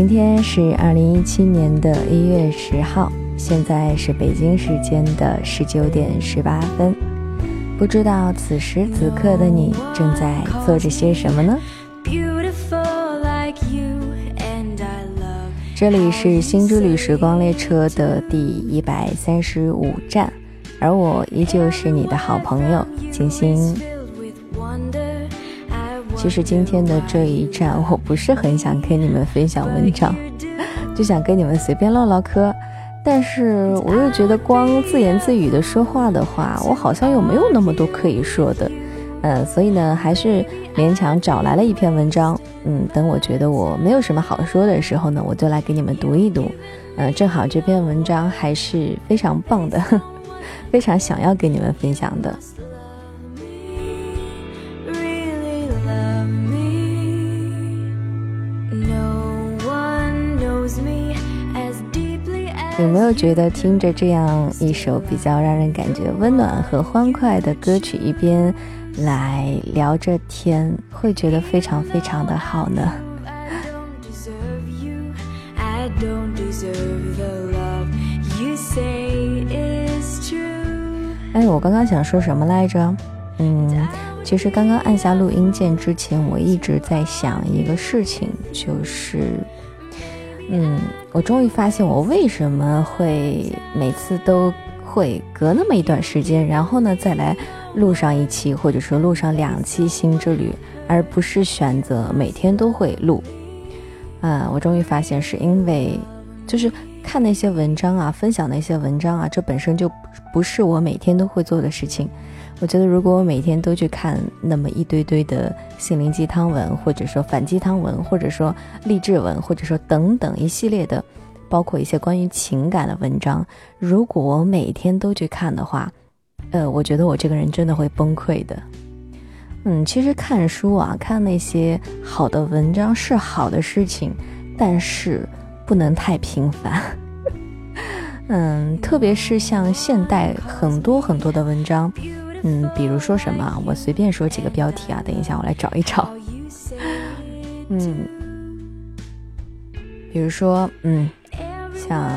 今天是二零一七年的一月十号，现在是北京时间的十九点十八分。不知道此时此刻的你正在做着些什么呢？这里是新之旅时光列车的第一百三十五站，而我依旧是你的好朋友金星。其实今天的这一站，我不是很想跟你们分享文章，就想跟你们随便唠唠嗑。但是我又觉得光自言自语的说话的话，我好像又没有那么多可以说的。嗯，所以呢，还是勉强找来了一篇文章。嗯，等我觉得我没有什么好说的时候呢，我就来给你们读一读。嗯，正好这篇文章还是非常棒的，非常想要跟你们分享的。有没有觉得听着这样一首比较让人感觉温暖和欢快的歌曲，一边来聊着天，会觉得非常非常的好呢？哎，我刚刚想说什么来着？嗯，其实刚刚按下录音键之前，我一直在想一个事情，就是。嗯，我终于发现我为什么会每次都会隔那么一段时间，然后呢再来录上一期，或者说录上两期新之旅，而不是选择每天都会录。啊，我终于发现是因为就是看那些文章啊，分享那些文章啊，这本身就不是我每天都会做的事情。我觉得，如果我每天都去看那么一堆堆的心灵鸡汤文，或者说反鸡汤文，或者说励志文，或者说等等一系列的，包括一些关于情感的文章，如果我每天都去看的话，呃，我觉得我这个人真的会崩溃的。嗯，其实看书啊，看那些好的文章是好的事情，但是不能太频繁。嗯，特别是像现代很多很多的文章。嗯，比如说什么，我随便说几个标题啊。等一下，我来找一找。嗯，比如说，嗯，像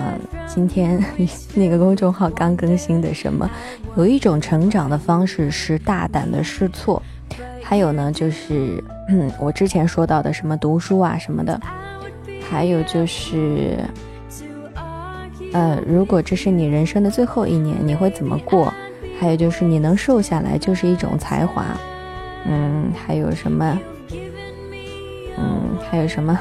今天 那个公众号刚更新的什么，有一种成长的方式是大胆的试错。还有呢，就是嗯，我之前说到的什么读书啊什么的。还有就是，呃，如果这是你人生的最后一年，你会怎么过？还有就是你能瘦下来就是一种才华，嗯，还有什么？嗯，还有什么？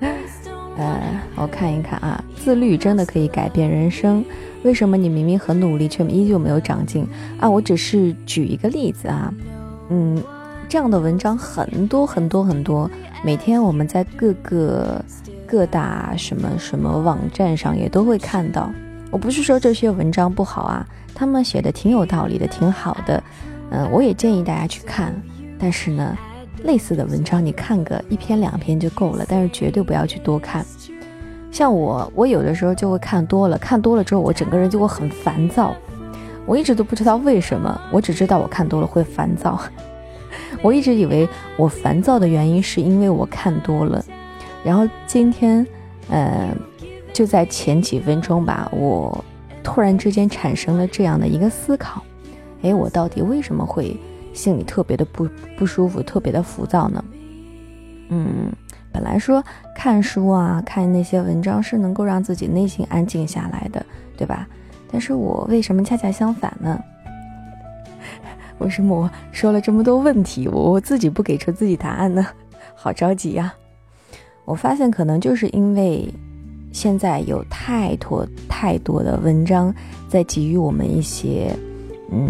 呃，我看一看啊，自律真的可以改变人生。为什么你明明很努力，却依旧没有长进啊？我只是举一个例子啊，嗯，这样的文章很多很多很多，每天我们在各个各大什么什么网站上也都会看到。我不是说这些文章不好啊。他们写的挺有道理的，挺好的，嗯，我也建议大家去看。但是呢，类似的文章你看个一篇两篇就够了，但是绝对不要去多看。像我，我有的时候就会看多了，看多了之后，我整个人就会很烦躁。我一直都不知道为什么，我只知道我看多了会烦躁。我一直以为我烦躁的原因是因为我看多了。然后今天，呃，就在前几分钟吧，我。突然之间产生了这样的一个思考，哎，我到底为什么会心里特别的不不舒服，特别的浮躁呢？嗯，本来说看书啊，看那些文章是能够让自己内心安静下来的，对吧？但是我为什么恰恰相反呢？为什么我说了这么多问题，我我自己不给出自己答案呢？好着急呀！我发现可能就是因为。现在有太多太多的文章在给予我们一些，嗯，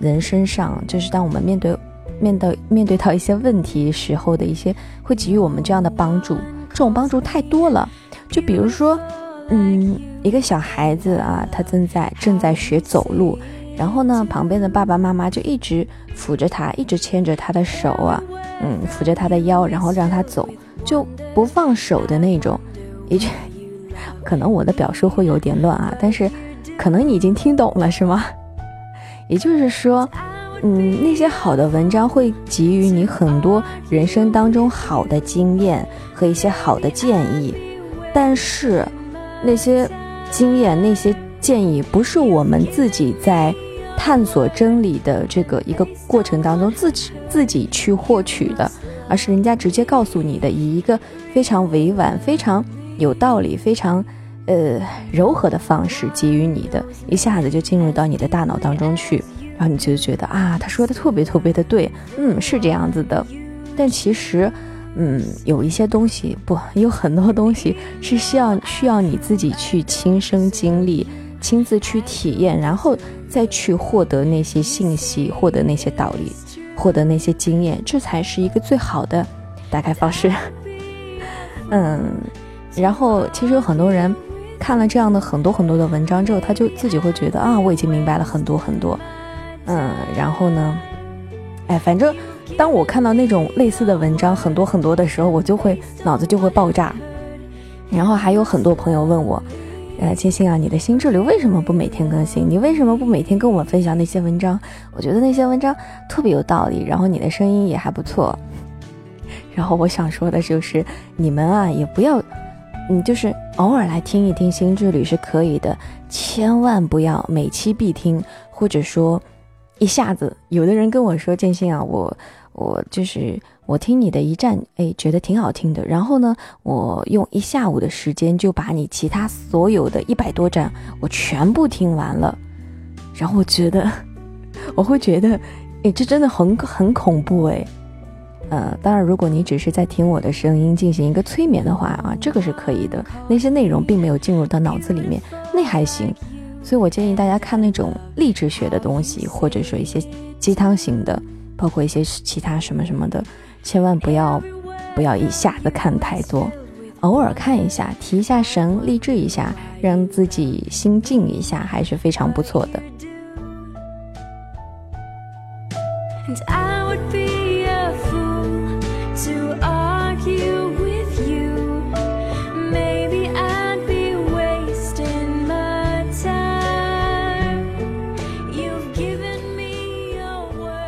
人身上，就是当我们面对面对面对到一些问题时候的一些，会给予我们这样的帮助。这种帮助太多了，就比如说，嗯，一个小孩子啊，他正在正在学走路，然后呢，旁边的爸爸妈妈就一直扶着他，一直牵着他的手啊，嗯，扶着他的腰，然后让他走，就不放手的那种。一句，可能我的表述会有点乱啊，但是可能你已经听懂了，是吗？也就是说，嗯，那些好的文章会给予你很多人生当中好的经验和一些好的建议，但是那些经验、那些建议不是我们自己在探索真理的这个一个过程当中自己自己去获取的，而是人家直接告诉你的，以一个非常委婉、非常有道理、非常呃柔和的方式给予你的，一下子就进入到你的大脑当中去。然后你就觉得啊，他说的特别特别的对，嗯，是这样子的。但其实，嗯，有一些东西不，有很多东西是需要需要你自己去亲身经历、亲自去体验，然后再去获得那些信息、获得那些道理、获得那些经验，这才是一个最好的打开方式。嗯，然后其实有很多人看了这样的很多很多的文章之后，他就自己会觉得啊，我已经明白了很多很多。嗯，然后呢，哎，反正当我看到那种类似的文章很多很多的时候，我就会脑子就会爆炸。然后还有很多朋友问我，呃，金星啊，你的心智流为什么不每天更新？你为什么不每天跟我们分享那些文章？我觉得那些文章特别有道理，然后你的声音也还不错。然后我想说的就是，你们啊，也不要，嗯，就是偶尔来听一听心智旅是可以的，千万不要每期必听，或者说。一下子，有的人跟我说：“建信啊，我我就是我听你的一站，哎，觉得挺好听的。然后呢，我用一下午的时间就把你其他所有的一百多站我全部听完了。然后我觉得，我会觉得，哎，这真的很很恐怖哎。呃，当然，如果你只是在听我的声音进行一个催眠的话啊，这个是可以的。那些内容并没有进入到脑子里面，那还行。”所以，我建议大家看那种励志学的东西，或者说一些鸡汤型的，包括一些其他什么什么的，千万不要不要一下子看太多，偶尔看一下，提一下神，励志一下，让自己心静一下，还是非常不错的。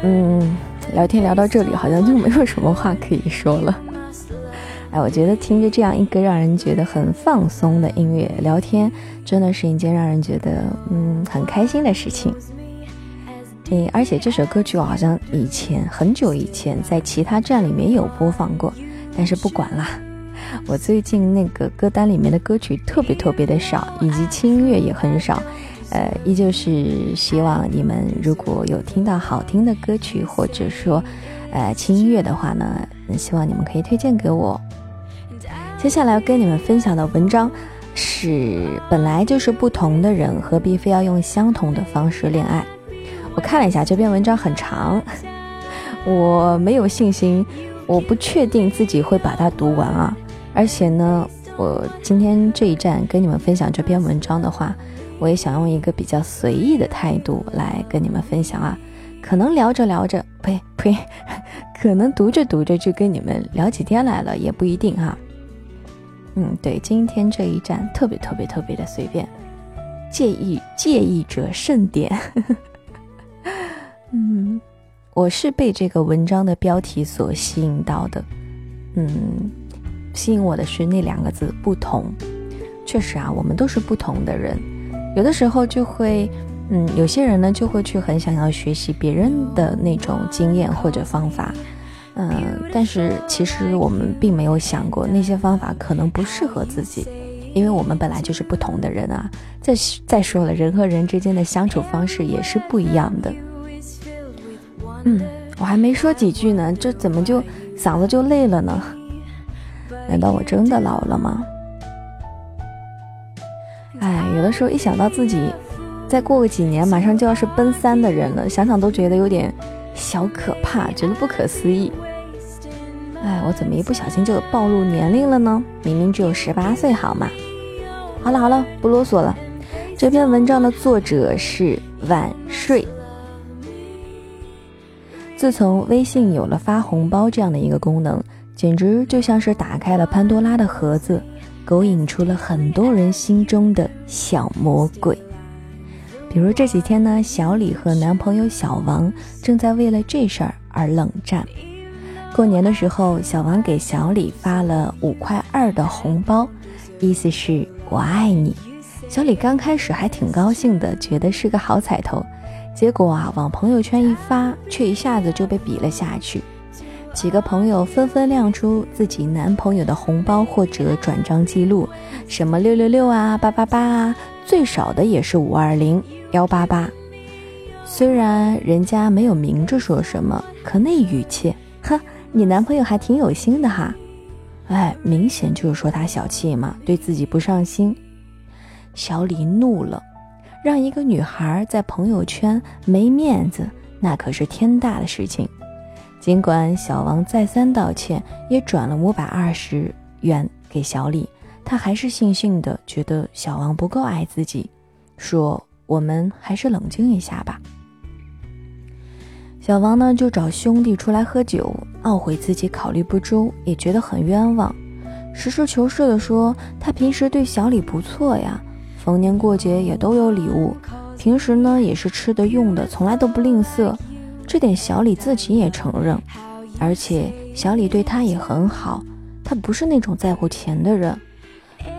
嗯，聊天聊到这里，好像就没有什么话可以说了。哎，我觉得听着这样一个让人觉得很放松的音乐聊天，真的是一件让人觉得嗯很开心的事情。嗯，而且这首歌曲我好像以前很久以前在其他站里面有播放过，但是不管啦，我最近那个歌单里面的歌曲特别特别的少，以及轻音乐也很少。呃，依旧是希望你们如果有听到好听的歌曲，或者说，呃，轻音乐的话呢，希望你们可以推荐给我。接下来要跟你们分享的文章是：本来就是不同的人，何必非要用相同的方式恋爱？我看了一下这篇文章很长，我没有信心，我不确定自己会把它读完啊。而且呢，我今天这一站跟你们分享这篇文章的话。我也想用一个比较随意的态度来跟你们分享啊，可能聊着聊着，呸呸，可能读着读着就跟你们聊起天来了，也不一定哈。嗯，对，今天这一站特别特别特别的随便，介意介意者慎点。嗯，我是被这个文章的标题所吸引到的，嗯，吸引我的是那两个字不同。确实啊，我们都是不同的人。有的时候就会，嗯，有些人呢就会去很想要学习别人的那种经验或者方法，嗯，但是其实我们并没有想过那些方法可能不适合自己，因为我们本来就是不同的人啊。再再说了，人和人之间的相处方式也是不一样的。嗯，我还没说几句呢，这怎么就嗓子就累了呢？难道我真的老了吗？哎，有的时候一想到自己再过个几年，马上就要是奔三的人了，想想都觉得有点小可怕，觉得不可思议。哎，我怎么一不小心就暴露年龄了呢？明明只有十八岁，好吗？好了好了，不啰嗦了。这篇文章的作者是晚睡。自从微信有了发红包这样的一个功能，简直就像是打开了潘多拉的盒子。勾引出了很多人心中的小魔鬼。比如这几天呢，小李和男朋友小王正在为了这事儿而冷战。过年的时候，小王给小李发了五块二的红包，意思是我爱你。小李刚开始还挺高兴的，觉得是个好彩头。结果啊，往朋友圈一发，却一下子就被比了下去。几个朋友纷纷亮出自己男朋友的红包或者转账记录，什么六六六啊、八八八啊，最少的也是五二零、幺八八。虽然人家没有明着说什么，可那语气，哼，你男朋友还挺有心的哈。哎，明显就是说他小气嘛，对自己不上心。小李怒了。让一个女孩在朋友圈没面子，那可是天大的事情。尽管小王再三道歉，也转了五百二十元给小李，他还是悻悻的觉得小王不够爱自己，说：“我们还是冷静一下吧。”小王呢就找兄弟出来喝酒，懊悔自己考虑不周，也觉得很冤枉。实事求是的说，他平时对小李不错呀。逢年过节也都有礼物，平时呢也是吃的用的，从来都不吝啬，这点小李自己也承认。而且小李对他也很好，他不是那种在乎钱的人。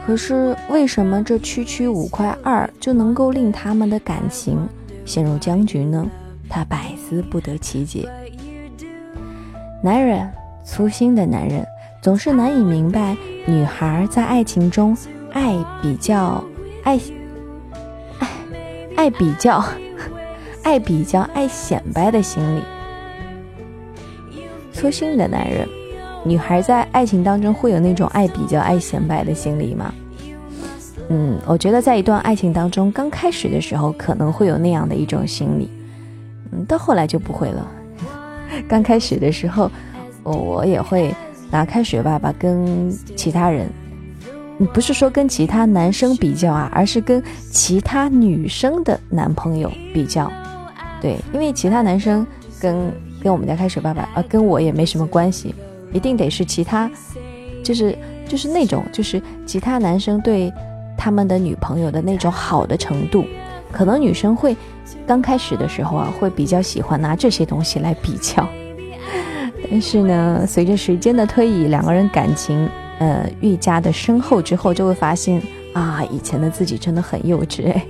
可是为什么这区区五块二就能够令他们的感情陷入僵局呢？他百思不得其解。男人，粗心的男人，总是难以明白女孩在爱情中爱比较。爱爱爱比较，爱比较，爱显摆的心理。粗心的男人，女孩在爱情当中会有那种爱比较、爱显摆的心理吗？嗯，我觉得在一段爱情当中，刚开始的时候可能会有那样的一种心理，嗯，到后来就不会了。刚开始的时候，我我也会拿开水爸爸跟其他人。不是说跟其他男生比较啊，而是跟其他女生的男朋友比较。对，因为其他男生跟跟我们家开水爸爸啊，跟我也没什么关系，一定得是其他，就是就是那种就是其他男生对他们的女朋友的那种好的程度，可能女生会刚开始的时候啊，会比较喜欢拿这些东西来比较。但是呢，随着时间的推移，两个人感情。呃，愈加的深厚之后，就会发现啊，以前的自己真的很幼稚哎。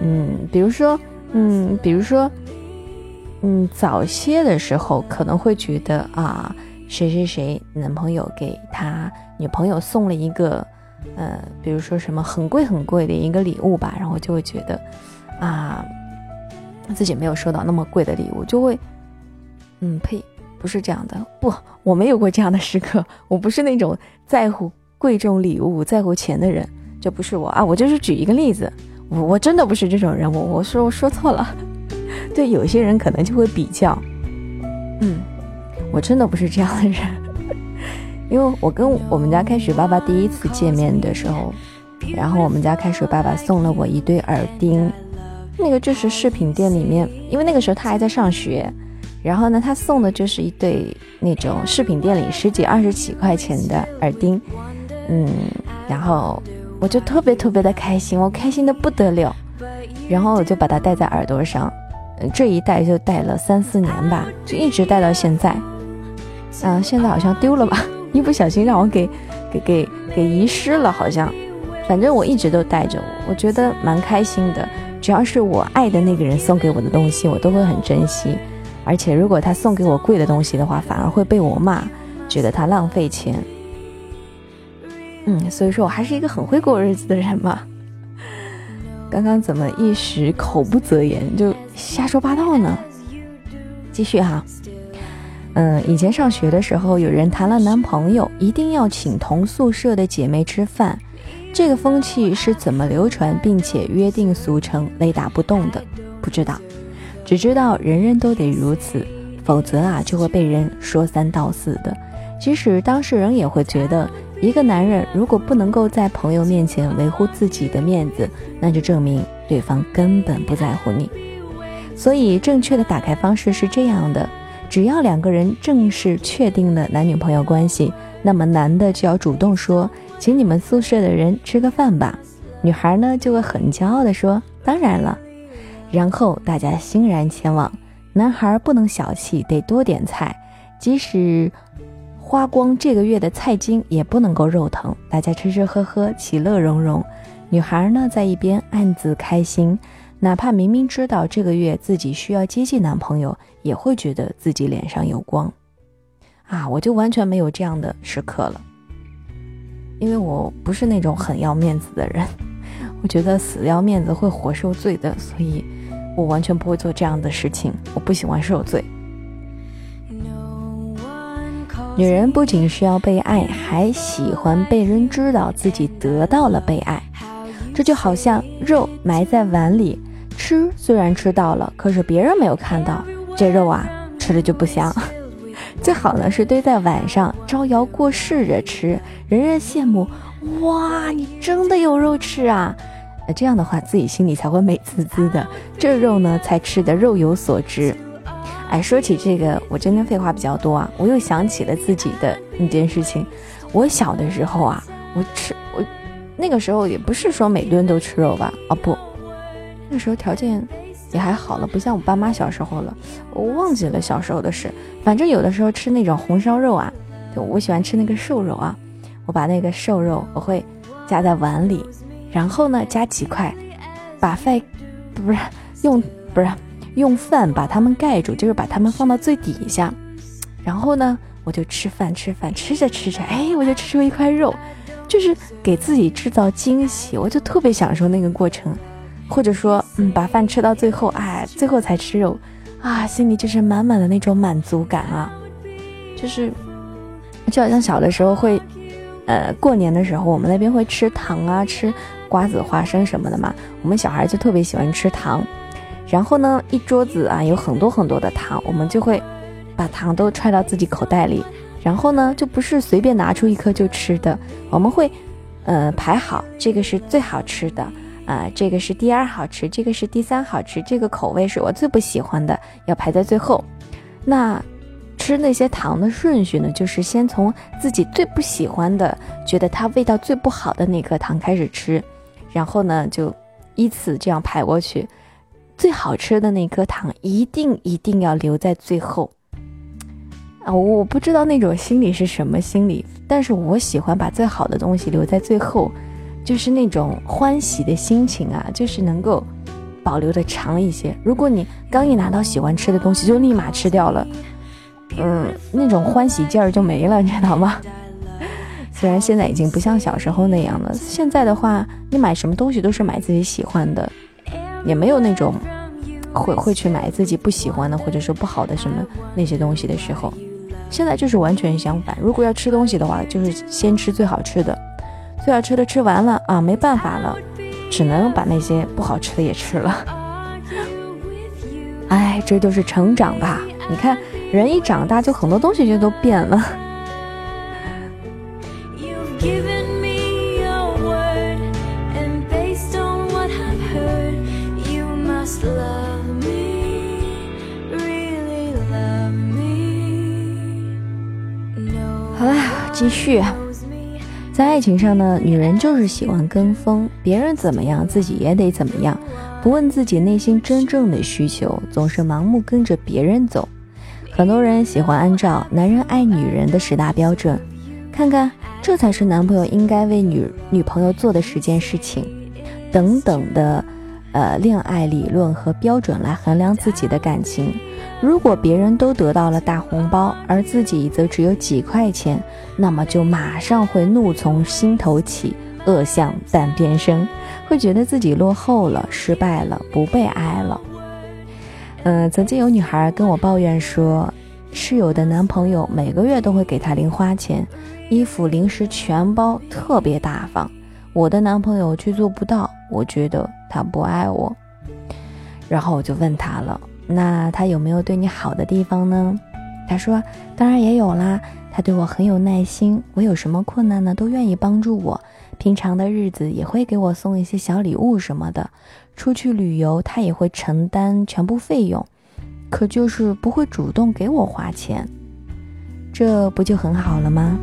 嗯，比如说，嗯，比如说，嗯，早些的时候可能会觉得啊，谁谁谁男朋友给他女朋友送了一个，呃，比如说什么很贵很贵的一个礼物吧，然后就会觉得啊，自己没有收到那么贵的礼物，就会，嗯，呸。不是这样的，不，我没有过这样的时刻。我不是那种在乎贵重礼物、在乎钱的人，这不是我啊！我就是举一个例子，我我真的不是这种人。我我说我说错了，对，有些人可能就会比较，嗯，我真的不是这样的人。因为我跟我们家开水爸爸第一次见面的时候，然后我们家开水爸爸送了我一对耳钉，那个就是饰品店里面，因为那个时候他还在上学。然后呢，他送的就是一对那种饰品店里十几、二十几块钱的耳钉，嗯，然后我就特别特别的开心，我开心的不得了，然后我就把它戴在耳朵上，这一戴就戴了三四年吧，就一直戴到现在，嗯，现在好像丢了吧，一不小心让我给给给给遗失了，好像，反正我一直都戴着，我觉得蛮开心的，只要是我爱的那个人送给我的东西，我都会很珍惜。而且，如果他送给我贵的东西的话，反而会被我骂，觉得他浪费钱。嗯，所以说我还是一个很会过日子的人嘛。刚刚怎么一时口不择言就瞎说八道呢？继续哈。嗯，以前上学的时候，有人谈了男朋友，一定要请同宿舍的姐妹吃饭，这个风气是怎么流传，并且约定俗成、雷打不动的？不知道。只知道人人都得如此，否则啊就会被人说三道四的。即使当事人也会觉得，一个男人如果不能够在朋友面前维护自己的面子，那就证明对方根本不在乎你。所以正确的打开方式是这样的：只要两个人正式确定了男女朋友关系，那么男的就要主动说，请你们宿舍的人吃个饭吧。女孩呢就会很骄傲地说，当然了。然后大家欣然前往。男孩不能小气，得多点菜，即使花光这个月的菜金，也不能够肉疼。大家吃吃喝喝，其乐融融。女孩呢，在一边暗自开心，哪怕明明知道这个月自己需要接近男朋友，也会觉得自己脸上有光。啊，我就完全没有这样的时刻了，因为我不是那种很要面子的人，我觉得死要面子会活受罪的，所以。我完全不会做这样的事情，我不喜欢受罪。女人不仅需要被爱，还喜欢被人知道自己得到了被爱。这就好像肉埋在碗里，吃虽然吃到了，可是别人没有看到，这肉啊吃的就不香。最好呢是堆在碗上，招摇过市着吃，人人羡慕。哇，你真的有肉吃啊！那这样的话，自己心里才会美滋滋的，这肉呢才吃的肉有所值。哎，说起这个，我今天废话比较多啊，我又想起了自己的一件事情。我小的时候啊，我吃我那个时候也不是说每顿都吃肉吧？哦不，那时候条件也还好了，不像我爸妈小时候了。我忘记了小时候的事，反正有的时候吃那种红烧肉啊，就我喜欢吃那个瘦肉啊，我把那个瘦肉我会夹在碗里。然后呢，加几块，把饭不是用不是用饭把它们盖住，就是把它们放到最底下。然后呢，我就吃饭吃饭，吃着吃着，哎，我就吃出一块肉，就是给自己制造惊喜。我就特别享受那个过程，或者说，嗯，把饭吃到最后，哎，最后才吃肉，啊，心里就是满满的那种满足感啊，就是就好像小的时候会，呃，过年的时候我们那边会吃糖啊，吃。瓜子、花生什么的嘛，我们小孩就特别喜欢吃糖。然后呢，一桌子啊有很多很多的糖，我们就会把糖都揣到自己口袋里。然后呢，就不是随便拿出一颗就吃的，我们会呃排好，这个是最好吃的啊，这个是第二好吃，这个是第三好吃，这个口味是我最不喜欢的，要排在最后。那吃那些糖的顺序呢，就是先从自己最不喜欢的，觉得它味道最不好的那颗糖开始吃。然后呢，就依次这样排过去，最好吃的那颗糖一定一定要留在最后。啊，我不知道那种心理是什么心理，但是我喜欢把最好的东西留在最后，就是那种欢喜的心情啊，就是能够保留的长一些。如果你刚一拿到喜欢吃的东西就立马吃掉了，嗯，那种欢喜劲儿就没了，你知道吗？虽然现在已经不像小时候那样了，现在的话，你买什么东西都是买自己喜欢的，也没有那种会会去买自己不喜欢的或者说不好的什么那些东西的时候。现在就是完全相反，如果要吃东西的话，就是先吃最好吃的，最好吃的吃完了啊，没办法了，只能把那些不好吃的也吃了。哎，这就是成长吧？你看，人一长大，就很多东西就都变了。继续，在爱情上呢，女人就是喜欢跟风，别人怎么样，自己也得怎么样，不问自己内心真正的需求，总是盲目跟着别人走。很多人喜欢按照男人爱女人的十大标准，看看这才是男朋友应该为女女朋友做的十件事情，等等的，呃，恋爱理论和标准来衡量自己的感情。如果别人都得到了大红包，而自己则只有几块钱，那么就马上会怒从心头起，恶向胆边生，会觉得自己落后了、失败了、不被爱了。嗯，曾经有女孩跟我抱怨说，室友的男朋友每个月都会给她零花钱，衣服、零食全包，特别大方。我的男朋友却做不到，我觉得他不爱我。然后我就问他了。那他有没有对你好的地方呢？他说，当然也有啦。他对我很有耐心，我有什么困难呢，都愿意帮助我。平常的日子也会给我送一些小礼物什么的。出去旅游，他也会承担全部费用，可就是不会主动给我花钱。这不就很好了吗？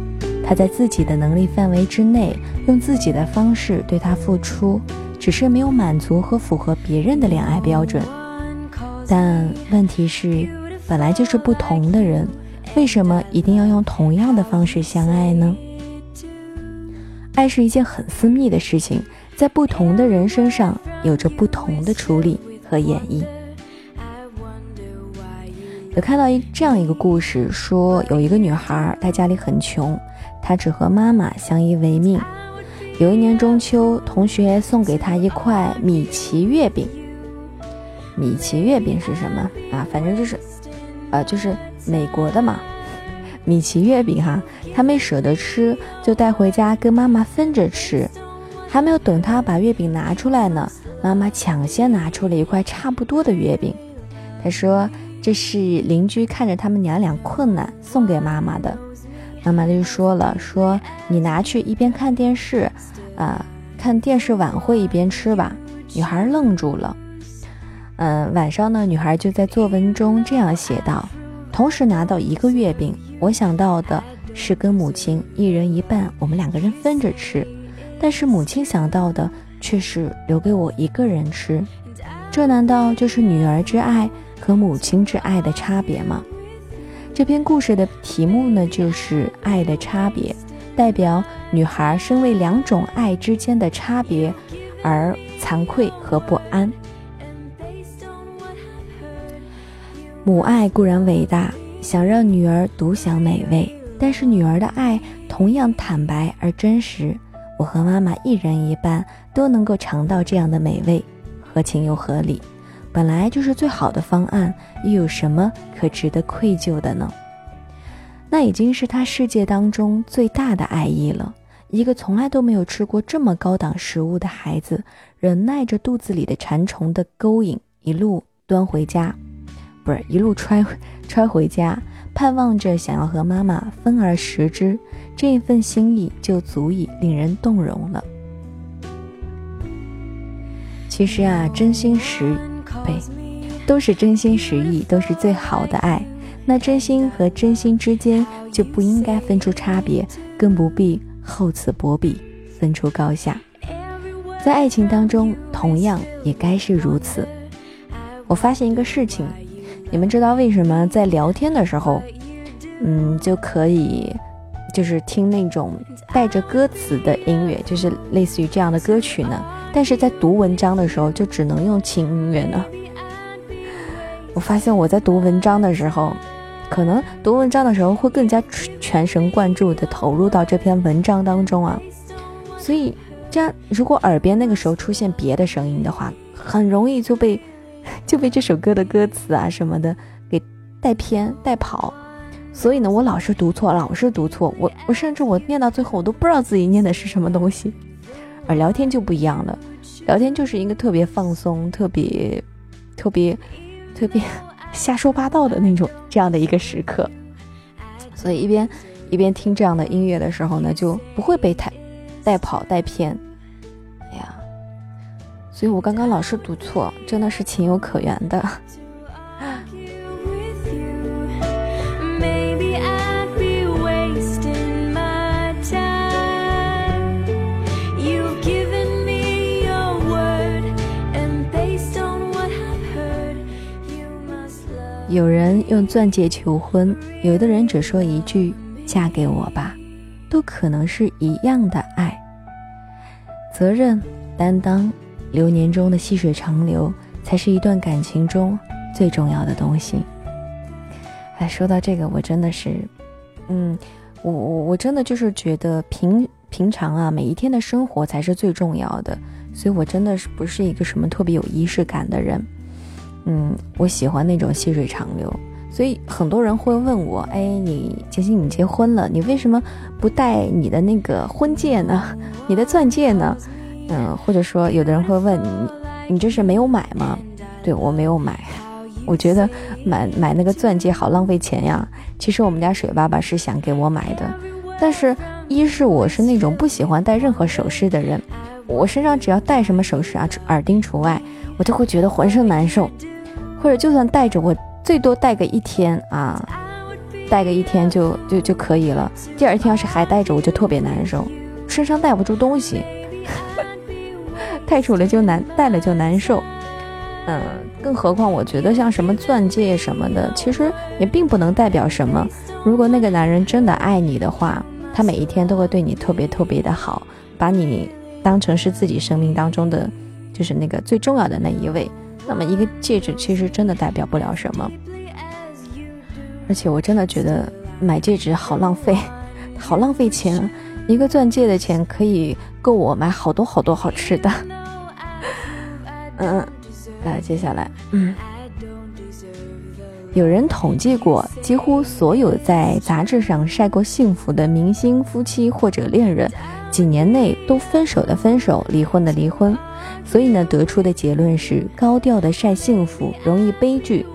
他在自己的能力范围之内，用自己的方式对他付出，只是没有满足和符合别人的恋爱标准。但问题是，本来就是不同的人，为什么一定要用同样的方式相爱呢？爱是一件很私密的事情，在不同的人身上有着不同的处理和演绎。有看到一这样一个故事，说有一个女孩，她家里很穷，他只和妈妈相依为命。有一年中秋，同学送给他一块米奇月饼。米奇月饼是什么啊？反正就是，呃，就是美国的嘛。米奇月饼哈，他没舍得吃，就带回家跟妈妈分着吃。还没有等他把月饼拿出来呢，妈妈抢先拿出了一块差不多的月饼。她说。这是邻居看着他们娘俩困难送给妈妈的，妈妈就说了：“说你拿去一边看电视，啊，看电视晚会一边吃吧。”女孩愣住了。嗯，晚上呢，女孩就在作文中这样写道：“同时拿到一个月饼，我想到的是跟母亲一人一半，我们两个人分着吃。但是母亲想到的却是留给我一个人吃。这难道就是女儿之爱？”和母亲之爱的差别吗？这篇故事的题目呢，就是“爱的差别”，代表女孩身为两种爱之间的差别而惭愧和不安。母爱固然伟大，想让女儿独享美味，但是女儿的爱同样坦白而真实。我和妈妈一人一半，都能够尝到这样的美味，合情又合理。本来就是最好的方案，又有什么可值得愧疚的呢？那已经是他世界当中最大的爱意了。一个从来都没有吃过这么高档食物的孩子，忍耐着肚子里的馋虫的勾引，一路端回家，不是一路揣 揣回家，盼望着想要和妈妈分而食之，这一份心意就足以令人动容了。其实啊，真心实。对，都是真心实意，都是最好的爱。那真心和真心之间就不应该分出差别，更不必厚此薄彼，分出高下。在爱情当中，同样也该是如此。我发现一个事情，你们知道为什么在聊天的时候，嗯，就可以就是听那种带着歌词的音乐，就是类似于这样的歌曲呢？但是在读文章的时候，就只能用轻音乐呢。我发现我在读文章的时候，可能读文章的时候会更加全神贯注的投入到这篇文章当中啊。所以，这样如果耳边那个时候出现别的声音的话，很容易就被 就被这首歌的歌词啊什么的给带偏带跑。所以呢，我老是读错，老是读错。我我甚至我念到最后，我都不知道自己念的是什么东西。而聊天就不一样了，聊天就是一个特别放松、特别、特别、特别瞎说八道的那种这样的一个时刻，所以一边一边听这样的音乐的时候呢，就不会被带带跑带偏。哎呀，所以我刚刚老是读错，真的是情有可原的。有人用钻戒求婚，有的人只说一句“嫁给我吧”，都可能是一样的爱。责任、担当、流年中的细水长流，才是一段感情中最重要的东西。哎，说到这个，我真的是，嗯，我我我真的就是觉得平平常啊，每一天的生活才是最重要的，所以我真的是不是一个什么特别有仪式感的人。嗯，我喜欢那种细水长流，所以很多人会问我，哎，你杰西，你结婚了，你为什么不戴你的那个婚戒呢？你的钻戒呢？嗯，或者说有的人会问你，你这是没有买吗？对我没有买，我觉得买买那个钻戒好浪费钱呀。其实我们家水爸爸是想给我买的，但是一是我是那种不喜欢戴任何首饰的人，我身上只要戴什么首饰啊，耳钉除外，我就会觉得浑身难受。或者就算戴着我，最多戴个一天啊，戴个一天就就就可以了。第二天要是还戴着，我就特别难受，身上带不住东西，戴住了就难，戴了就难受。嗯，更何况我觉得像什么钻戒什么的，其实也并不能代表什么。如果那个男人真的爱你的话，他每一天都会对你特别特别的好，把你当成是自己生命当中的，就是那个最重要的那一位。那么一个戒指其实真的代表不了什么。而且我真的觉得买戒指好浪费，好浪费钱。一个钻戒的钱可以够我买好多好多好吃的。嗯。来，接下来，嗯，有人统计过，几乎所有在杂志上晒过幸福的明星夫妻或者恋人，几年内都分手的分手，离婚的离婚。所以呢，得出的结论是，高调的晒幸福容易悲剧。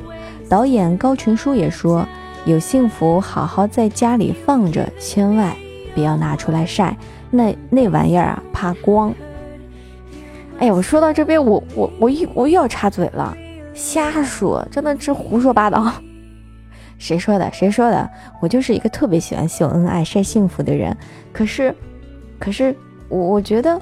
导演高群书也说，有幸福好好在家里放着，千万不要拿出来晒，那那玩意儿啊，怕光。哎呀，我说到这边，我我我又我又要插嘴了，瞎说，真的是胡说八道。谁说的？谁说的？我就是一个特别喜欢秀恩爱、晒幸福的人。可是，可是我我觉得，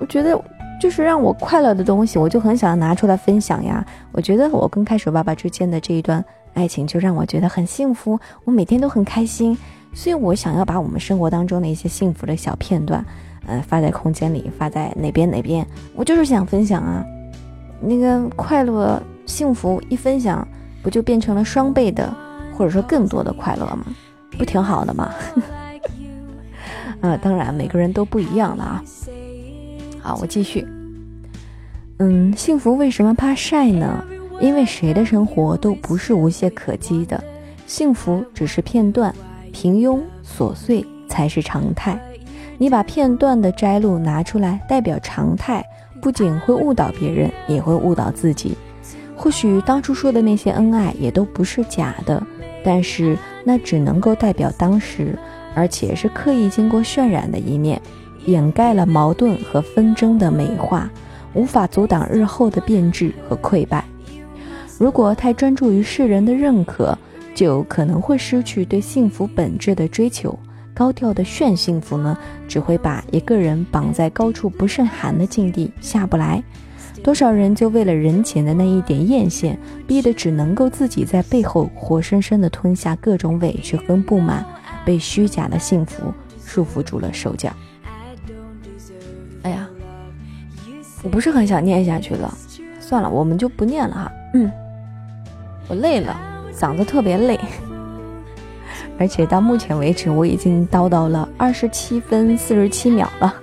我觉得就是让我快乐的东西，我就很想要拿出来分享呀。我觉得我跟开水爸爸之间的这一段爱情，就让我觉得很幸福，我每天都很开心，所以我想要把我们生活当中的一些幸福的小片段。呃，发在空间里，发在哪边哪边，我就是想分享啊。那个快乐、幸福一分享，不就变成了双倍的，或者说更多的快乐吗？不挺好的吗？呃，当然每个人都不一样了啊。好，我继续。嗯，幸福为什么怕晒呢？因为谁的生活都不是无懈可击的，幸福只是片段，平庸琐碎才是常态。你把片段的摘录拿出来代表常态，不仅会误导别人，也会误导自己。或许当初说的那些恩爱也都不是假的，但是那只能够代表当时，而且是刻意经过渲染的一面，掩盖了矛盾和纷争的美化，无法阻挡日后的变质和溃败。如果太专注于世人的认可，就可能会失去对幸福本质的追求。高调的炫幸福呢，只会把一个人绑在高处不胜寒的境地，下不来。多少人就为了人前的那一点艳羡，逼得只能够自己在背后活生生的吞下各种委屈和不满，被虚假的幸福束缚住了手脚。哎呀，我不是很想念下去了，算了，我们就不念了哈。嗯，我累了，嗓子特别累。而且到目前为止，我已经叨叨了二十七分四十七秒了。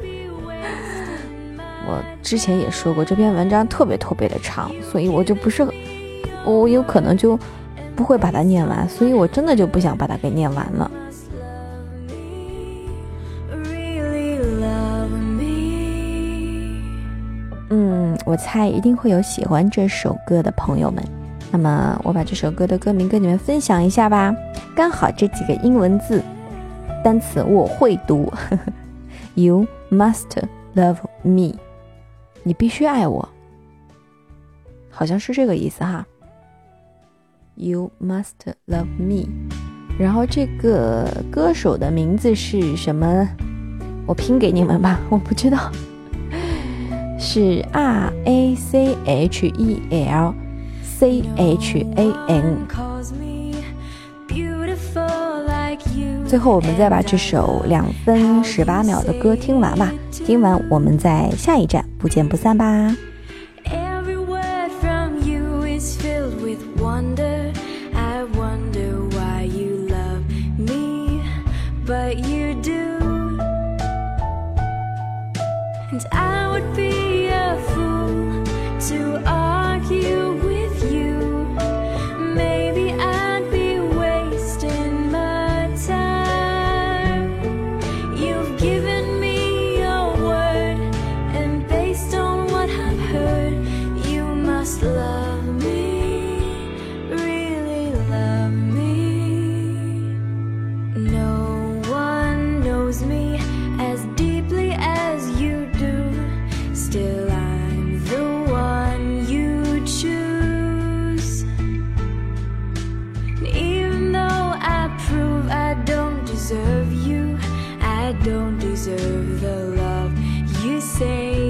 我之前也说过，这篇文章特别特别的长，所以我就不是，我有可能就不会把它念完，所以我真的就不想把它给念完了。我猜一定会有喜欢这首歌的朋友们。那么我把这首歌的歌名跟你们分享一下吧，刚好这几个英文字单词我会读。You must love me，你必须爱我，好像是这个意思哈。You must love me，然后这个歌手的名字是什么？我拼给你们吧，我不知道，是 R A C H E L。C H A N。最后，我们再把这首两分十八秒的歌听完吧。听完，我们在下一站不见不散吧。Deserve you. I don't deserve the love you say